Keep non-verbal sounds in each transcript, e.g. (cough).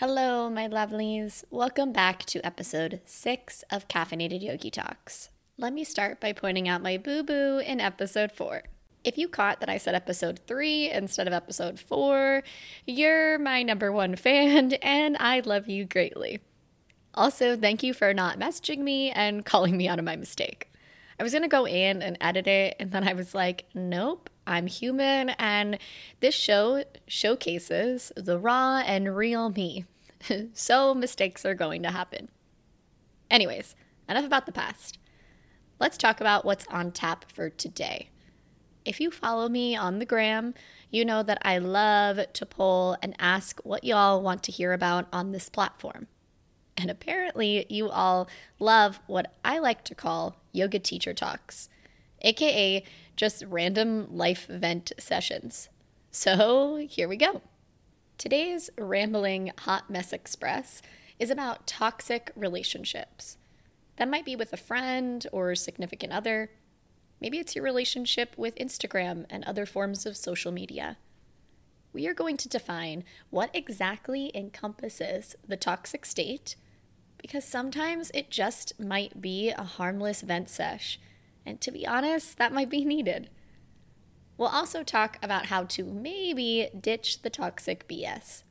Hello, my lovelies. Welcome back to episode six of Caffeinated Yogi Talks. Let me start by pointing out my boo boo in episode four. If you caught that I said episode three instead of episode four, you're my number one fan (laughs) and I love you greatly. Also, thank you for not messaging me and calling me out of my mistake. I was gonna go in and edit it, and then I was like, nope, I'm human, and this show showcases the raw and real me. (laughs) so mistakes are going to happen. Anyways, enough about the past. Let's talk about what's on tap for today. If you follow me on the gram, you know that I love to poll and ask what y'all want to hear about on this platform. And apparently, you all love what I like to call yoga teacher talks, aka just random life vent sessions. So here we go. Today's rambling hot mess express is about toxic relationships. That might be with a friend or significant other. Maybe it's your relationship with Instagram and other forms of social media. We are going to define what exactly encompasses the toxic state because sometimes it just might be a harmless vent sesh. And to be honest, that might be needed. We'll also talk about how to maybe ditch the toxic BS.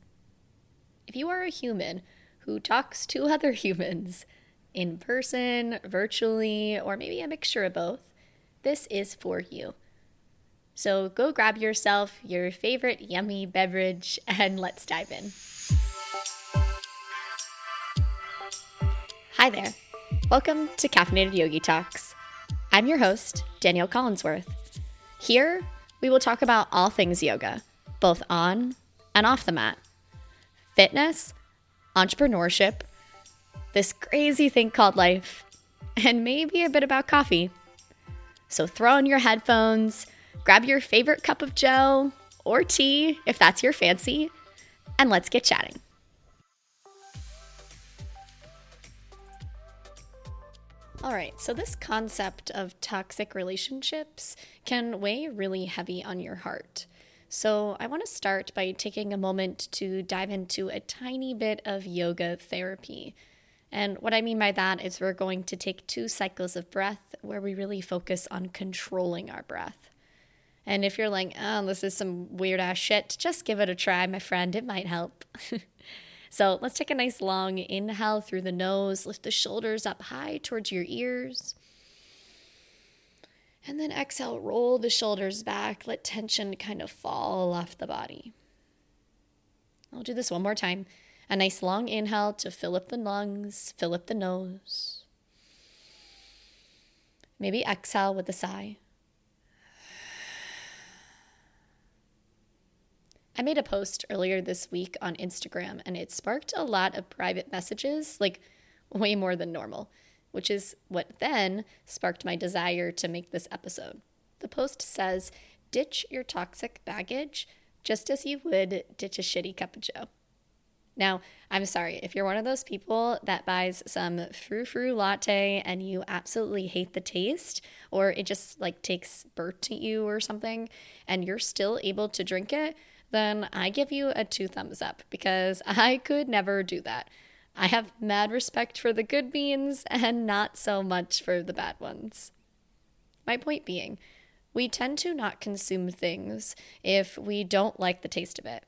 If you are a human who talks to (laughs) other humans in person, virtually, or maybe a mixture of both, this is for you. So go grab yourself your favorite yummy beverage and let's dive in. Hi there. Welcome to Caffeinated Yogi Talks. I'm your host, Danielle Collinsworth. Here, we will talk about all things yoga, both on and off the mat fitness, entrepreneurship, this crazy thing called life, and maybe a bit about coffee. So throw on your headphones, grab your favorite cup of joe or tea if that's your fancy, and let's get chatting. All right, so this concept of toxic relationships can weigh really heavy on your heart. So, I want to start by taking a moment to dive into a tiny bit of yoga therapy. And what I mean by that is we're going to take two cycles of breath where we really focus on controlling our breath. And if you're like, oh, this is some weird ass shit, just give it a try, my friend. It might help. (laughs) So let's take a nice long inhale through the nose, lift the shoulders up high towards your ears. And then exhale, roll the shoulders back, let tension kind of fall off the body. I'll do this one more time. A nice long inhale to fill up the lungs, fill up the nose. Maybe exhale with a sigh. I made a post earlier this week on Instagram and it sparked a lot of private messages, like way more than normal, which is what then sparked my desire to make this episode. The post says, Ditch your toxic baggage just as you would ditch a shitty cup of joe. Now, I'm sorry, if you're one of those people that buys some frou frou latte and you absolutely hate the taste, or it just like takes burnt to you or something, and you're still able to drink it, then I give you a two thumbs up because (laughs) I could never do that. I have mad respect for the good beans (laughs) and not so much for the bad ones. My point being, we tend to not consume things if we don't like the taste of it.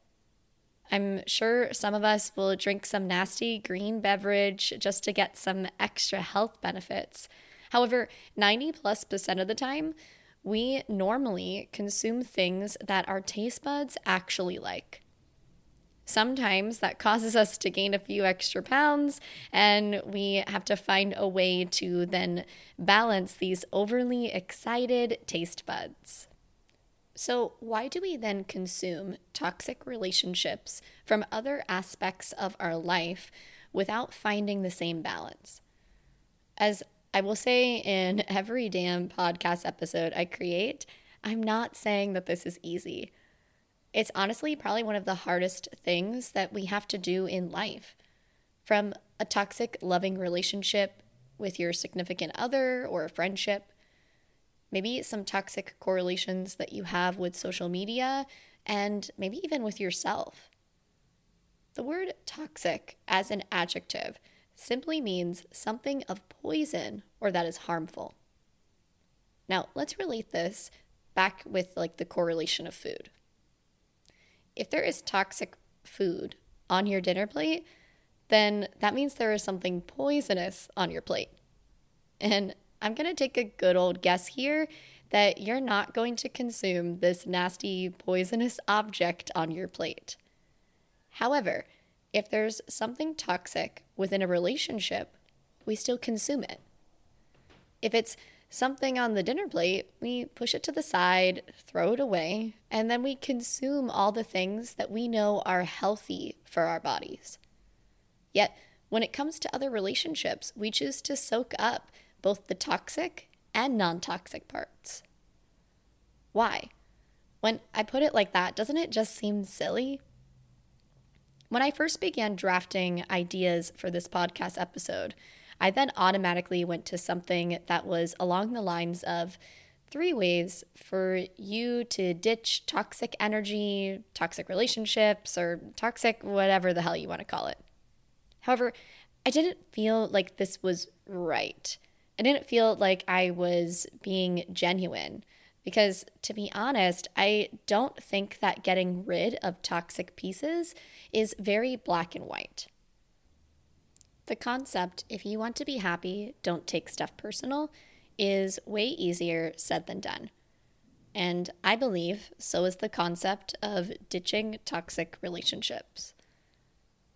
I'm sure some of us will drink some nasty green beverage just to get some extra health benefits. However, 90 plus percent of the time, we normally consume things that our taste buds actually like. Sometimes that causes us to gain a few extra pounds, and we have to find a way to then balance these overly excited taste buds. So, why do we then consume toxic relationships from other aspects of our life without finding the same balance? As I will say in every damn podcast episode I create, I'm not saying that this is easy. It's honestly probably one of the hardest things that we have to do in life. From a toxic, loving relationship with your significant other or a friendship, maybe some toxic correlations that you have with social media, and maybe even with yourself. The word toxic as an adjective simply means something of poison or that is harmful. Now, let's relate this back with like the correlation of food. If there is toxic food on your dinner plate, then that means there is something poisonous on your plate. And I'm going to take a good old guess here that you're not going to consume this nasty, poisonous object on your plate. However, if there's something toxic within a relationship, we still consume it. If it's something on the dinner plate, we push it to the side, throw it away, and then we consume all the things that we know are healthy for our bodies. Yet, when it comes to other relationships, we choose to soak up both the toxic and non toxic parts. Why? When I put it like that, doesn't it just seem silly? When I first began drafting ideas for this podcast episode, I then automatically went to something that was along the lines of three ways for you to ditch toxic energy, toxic relationships, or toxic whatever the hell you want to call it. However, I didn't feel like this was right. I didn't feel like I was being genuine. Because to be honest, I don't think that getting rid of toxic pieces is very black and white. The concept, if you want to be happy, don't take stuff personal, is way easier said than done. And I believe so is the concept of ditching toxic relationships.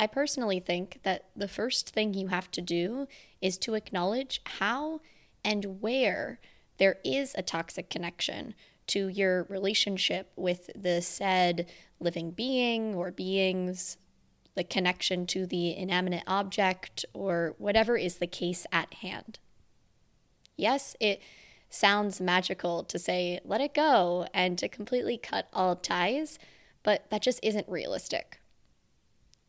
I personally think that the first thing you have to do is to acknowledge how and where there is a toxic connection to your relationship with the said living being or beings, the connection to the inanimate object, or whatever is the case at hand. Yes, it sounds magical to say, let it go, and to completely cut all ties, but that just isn't realistic.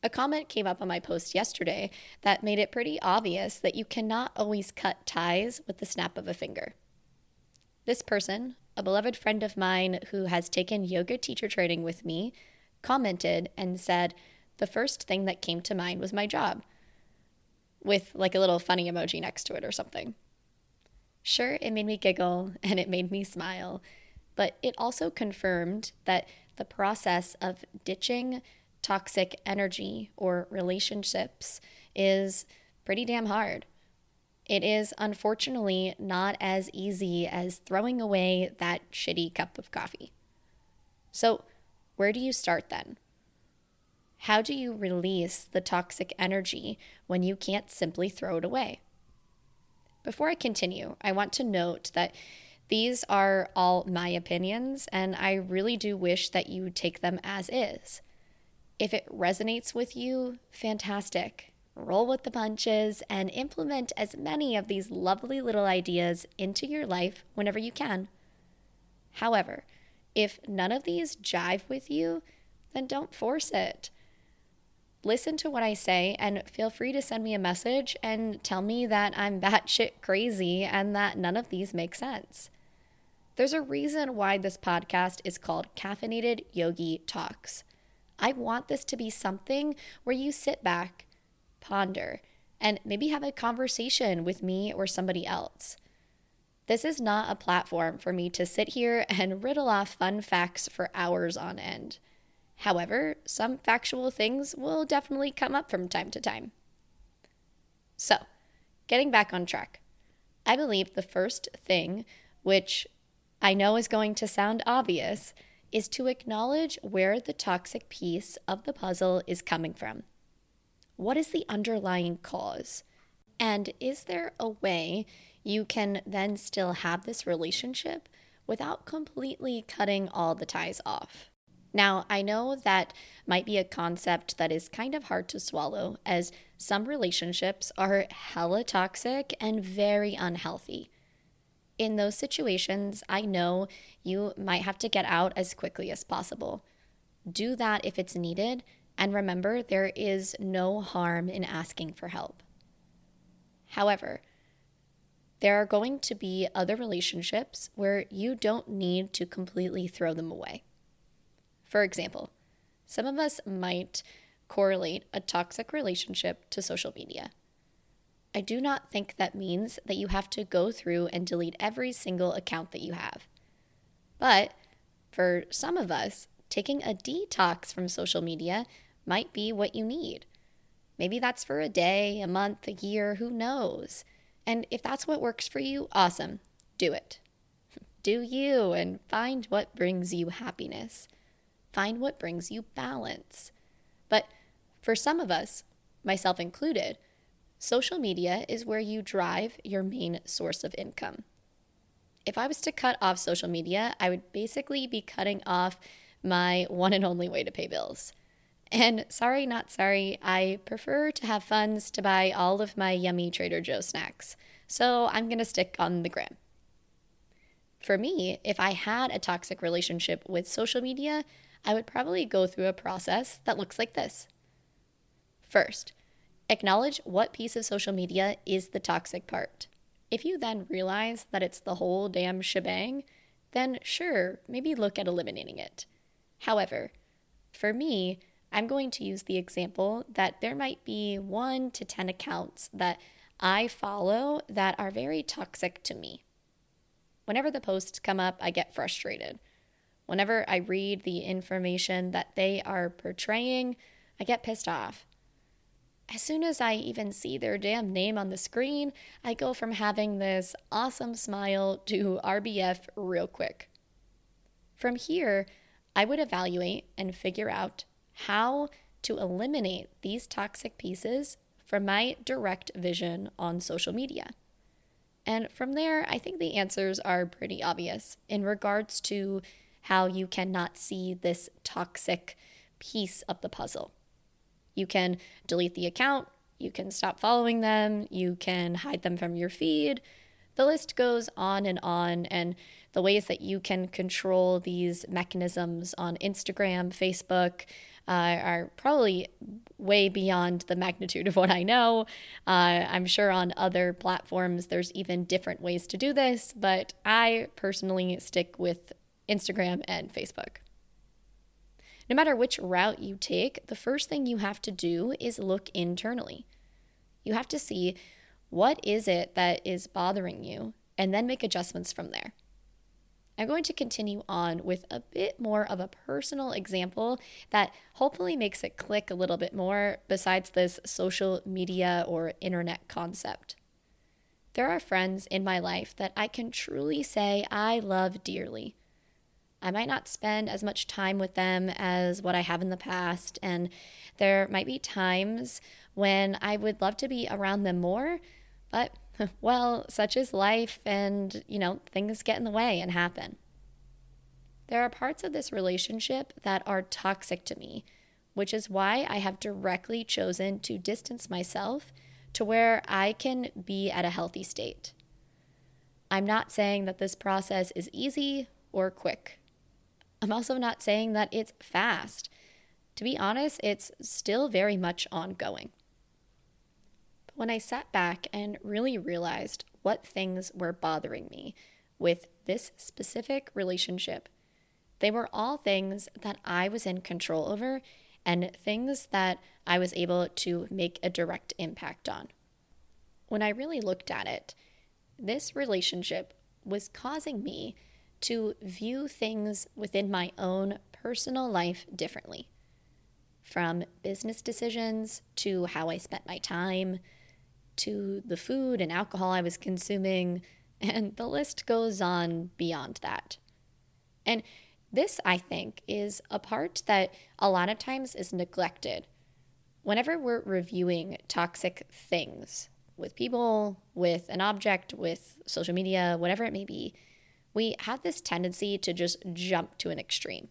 A comment came up on my post yesterday that made it pretty obvious that you cannot always cut ties with the snap of a finger. This person, a beloved friend of mine who has taken yoga teacher training with me, commented and said, The first thing that came to mind was my job, with like a little funny emoji next to it or something. Sure, it made me giggle (laughs) and it made me smile, but it also confirmed that the process of ditching toxic energy or relationships is pretty damn hard. It is unfortunately not as easy as throwing away that shitty cup of coffee. So, where do you start then? How do you release the toxic energy when you can't simply throw it away? Before I continue, I want to note that these are all my opinions, and I really do wish that you take them as is. If it resonates with you, fantastic roll with the punches, and implement as many of these lovely little ideas into your life whenever you can. However, if none of these jive with you, then don't force it. Listen to what I say and feel free to send me a message and tell me that I'm (laughs) batshit crazy and that none of these make sense. There's a reason why this podcast is called Caffeinated Yogi Talks. I want this to be something where you sit back, ponder, and maybe have a conversation with me or somebody else. This is not a platform for me to sit here and riddle off fun facts for hours on end. However, some factual things will definitely come up from time to time. So, getting back on track, I believe the first thing, which I know is going to sound obvious, is to acknowledge where the toxic piece of the puzzle is coming from. What is the underlying cause? And is there a way you can then still have this relationship without completely cutting all the ties off? Now, I know that might be a concept that is kind of hard to swallow, as some relationships are hella toxic and very unhealthy. In those situations, I know you might have to get out as quickly as possible. Do that if it's needed, and remember, there is no harm in asking for help. However, there are going to be other relationships where you don't need to completely throw them away. For example, some of us might correlate a toxic relationship to social media. I do not think that means that you have to go through and delete every single account that you have. But for some of us, taking a detox from social media might be what you need. Maybe that's for a day, a month, a year, who knows? And if that's what works for you, awesome. Do it. (laughs) Do you and find what brings you happiness. Find what brings you balance. But for some of us, myself included, social media is where you drive your main source of income. If I was to cut off social media, I would basically be cutting off my one and only way to pay bills. And sorry, not sorry, I prefer to have funds to buy all of my yummy Trader Joe snacks. So I'm going to stick on the gram. For me, if I had a toxic relationship with social media, I would probably go through a process that looks like this. First, acknowledge what piece of social media is the toxic part. If you then realize that it's the whole damn shebang, then sure, maybe look at eliminating it. However, for me, I'm going to use the example that there might be one to 10 accounts that I follow that are very toxic to me. Whenever the posts come up, I get frustrated. Whenever I read the information that they are portraying, I get pissed off. As soon as I even see their damn name on the screen, I go from having this awesome smile to RBF real quick. From here, I would evaluate and figure out how to eliminate these toxic pieces from my direct vision on social media. And from there, I think the answers are pretty obvious in regards to how you cannot see this toxic piece of the puzzle. You can delete the account, you can stop following them, you can hide them from your feed. The list goes on and on, and the ways that you can control these mechanisms on Instagram, Facebook, uh, are probably way beyond the magnitude of what I know. Uh, I'm sure on other platforms there's even different ways to do this, but I personally stick with Instagram and Facebook. No matter which route you take, the first thing you have to do is look internally. You have to see what is it that is bothering you and then make adjustments from there. I'm going to continue on with a bit more of a personal example that hopefully makes it click a little bit more besides this social media or internet concept. There are friends in my life that I can truly say I love dearly. I might not spend as much time with them as what I have in the past, and there might be times when I would love to be around them more, but (laughs) well, such is life, and you know, things get in the way and happen. There are parts of this relationship that are toxic to me, which is why I have directly chosen to distance myself to where I can be at a healthy state. I'm not saying that this process is easy or quick. I'm also not saying that it's fast. To be honest, it's still very much ongoing when I sat back and really realized what things were bothering me with this specific relationship, they were all things that I was in control over and things that I was able to make a direct impact on. When I really looked at it, this relationship was causing me to view things within my own personal life differently. From business decisions to how I spent my time, to the food and alcohol I was consuming, (laughs) and the list goes on beyond that. And this, I think, is a part that a lot of times is neglected. Whenever we're reviewing toxic things with people, with an object, with social media, whatever it may be, we have this tendency to just jump to an extreme.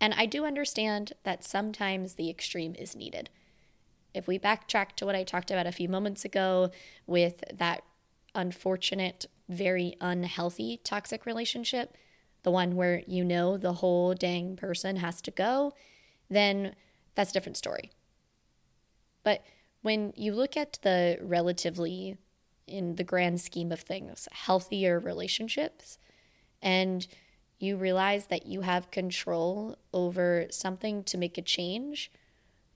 And I do understand that sometimes the extreme is needed if we backtrack to what I talked about a few moments ago with that unfortunate, very unhealthy toxic relationship, the one where you know the whole dang person has to go, then that's a different story. But when you look at the relatively, in the grand scheme of things, healthier relationships, and you realize that you have control over something to make a change,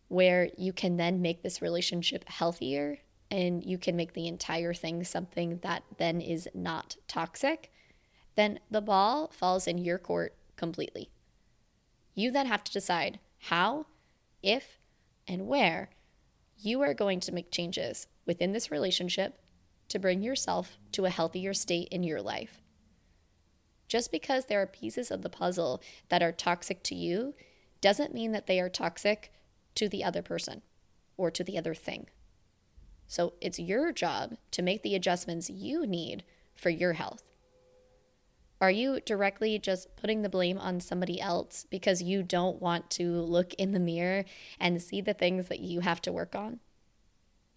where you can then make this relationship healthier and you can make the entire thing something that then is not toxic, then the ball falls in your court completely. You then have to decide how, if, and where you are going to make changes within this relationship to bring yourself to a healthier state in your life. Just because there are pieces of the puzzle that are toxic to you doesn't mean that they are toxic to the other person or to the other thing. So it's your job to make the adjustments you need for your health. Are you directly just putting the blame on somebody else because you don't want to look in the mirror and see the things that you have to work on?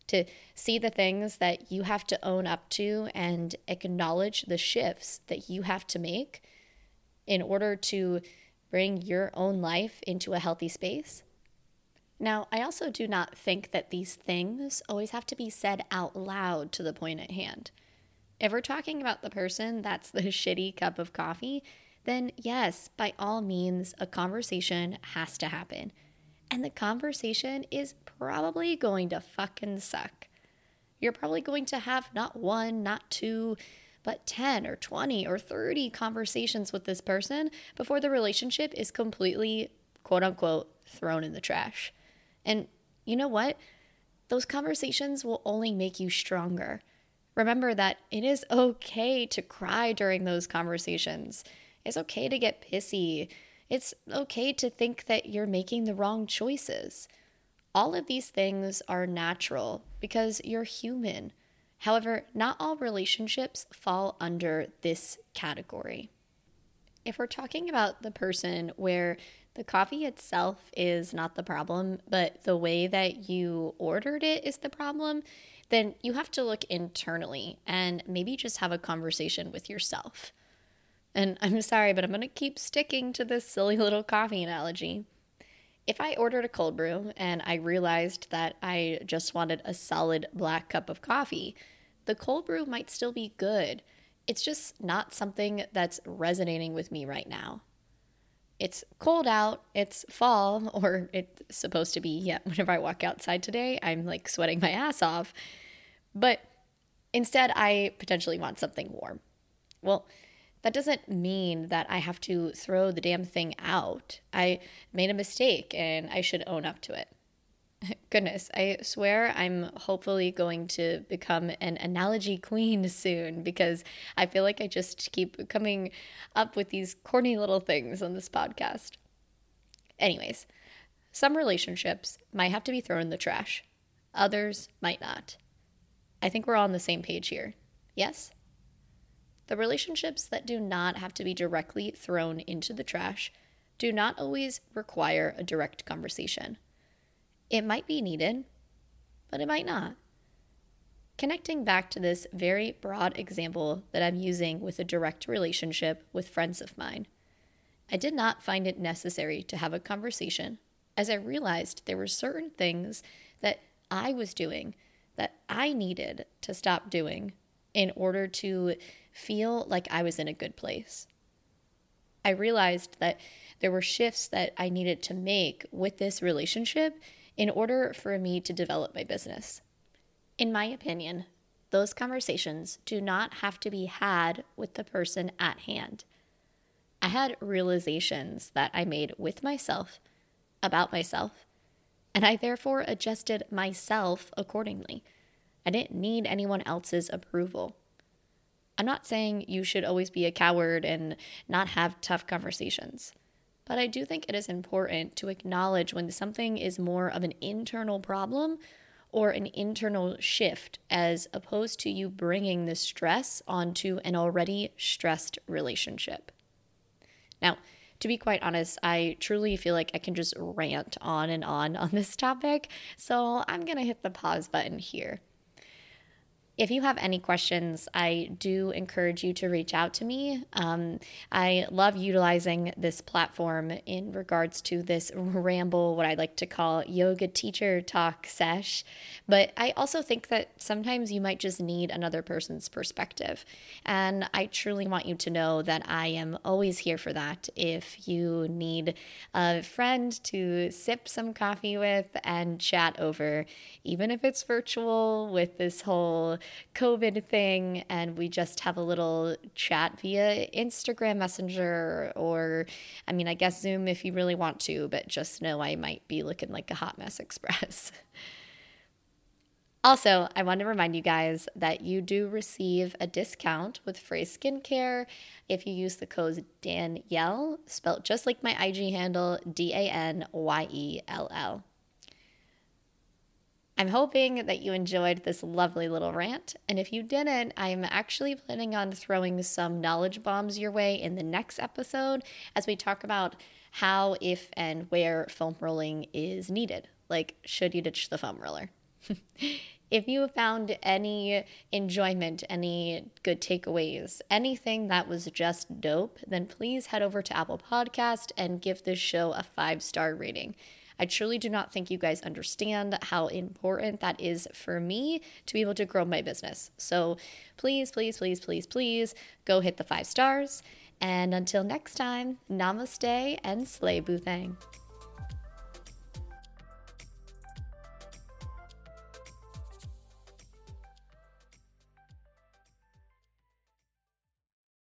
To see the things that you have to own up to and acknowledge the shifts that you have to make in order to bring your own life into a healthy space? Now, I also do not think that these things always have to be said out loud to the point at hand. If we're talking about the person that's the (laughs) shitty cup of coffee, then yes, by all means, a conversation has to happen. And the conversation is probably going to fucking suck. You're probably going to have not one, not two, but 10 or 20 or 30 conversations with this person before the relationship is completely, quote unquote, thrown in the trash. And you know what? Those conversations will only make you stronger. Remember that it is okay to cry during those conversations. It's okay to get pissy. It's okay to think that you're making the wrong choices. All of these things are natural because you're human. However, not all relationships fall under this category. If we're talking about the person where the coffee itself is not the problem, but the way that you ordered it is the problem, then you have to look internally and maybe just have a conversation with yourself. And I'm sorry, but I'm going to keep sticking to this silly little coffee analogy. If I ordered a cold brew and I realized that I just wanted a solid black cup of coffee, the cold brew might still be good. It's just not something that's resonating with me right now it's cold out, it's fall, (laughs) or it's supposed to be. Yeah, (laughs) whenever I walk outside today, I'm like sweating my (laughs) ass off. But instead, I potentially want something warm. Well, that doesn't mean that I have to throw the damn thing out. I made a mistake and I should own up to it. Goodness, I swear I'm hopefully going to become an analogy queen (laughs) soon because I feel like I just keep coming up with these corny little things on this podcast. Anyways, some relationships might have to be thrown in the trash, others might not. I think we're all on the same page here. Yes? The relationships that do not have to be directly thrown into the trash do not always require a direct conversation. It might be needed, but it might not. Connecting back to this very broad example that I'm using with a direct relationship with friends of mine, I did not find it necessary to have a conversation as I realized there were certain things that I was doing that I needed to stop doing in order to feel like I was in a good place. I realized that there were shifts that I needed to make with this relationship in order for me to develop my business. In my opinion, those conversations do not have to be had with the person at hand. I had realizations that I made with myself about myself, and I therefore adjusted myself accordingly. I didn't need anyone else's approval. I'm not saying you should always be a coward and not have tough conversations. But I do think it is important to acknowledge when something is more of an internal problem or an internal shift as opposed to you bringing the stress onto an already stressed relationship. Now, to be quite honest, I truly feel like I can just rant on and on on this topic, so I'm gonna hit the pause button here. If you have any questions, I do encourage you to reach out to me. Um, I love utilizing this platform in regards to this ramble, what I like to call yoga teacher talk sesh. But I also think that sometimes you might just need another person's perspective. And I truly want you to know that I am always here for that. If you need a friend to sip some coffee with and chat over, even if it's virtual with this whole COVID thing and we just have a little chat via Instagram Messenger or, I mean, I guess Zoom if you really want to, but just know I might be looking like a hot mess (laughs) express. Also, I want to remind you guys that you do receive a discount with FRE Skincare if you use the code Danyell, spelt just like my IG handle, D A N Y E L L. I'm hoping that you enjoyed this lovely little rant. And if you didn't, I'm actually planning on throwing some knowledge bombs your way in the next episode as we talk about how, if, and where foam rolling is needed. Like, should you ditch the foam roller? (laughs) if you found any enjoyment, any good takeaways, anything that was just dope, then please head over to Apple Podcast and give this show a five star rating. I truly do not think you guys understand how important that is for me to be able to grow my business. So please, please, please, please, please go hit the five stars. And until next time, namaste and slay boothang.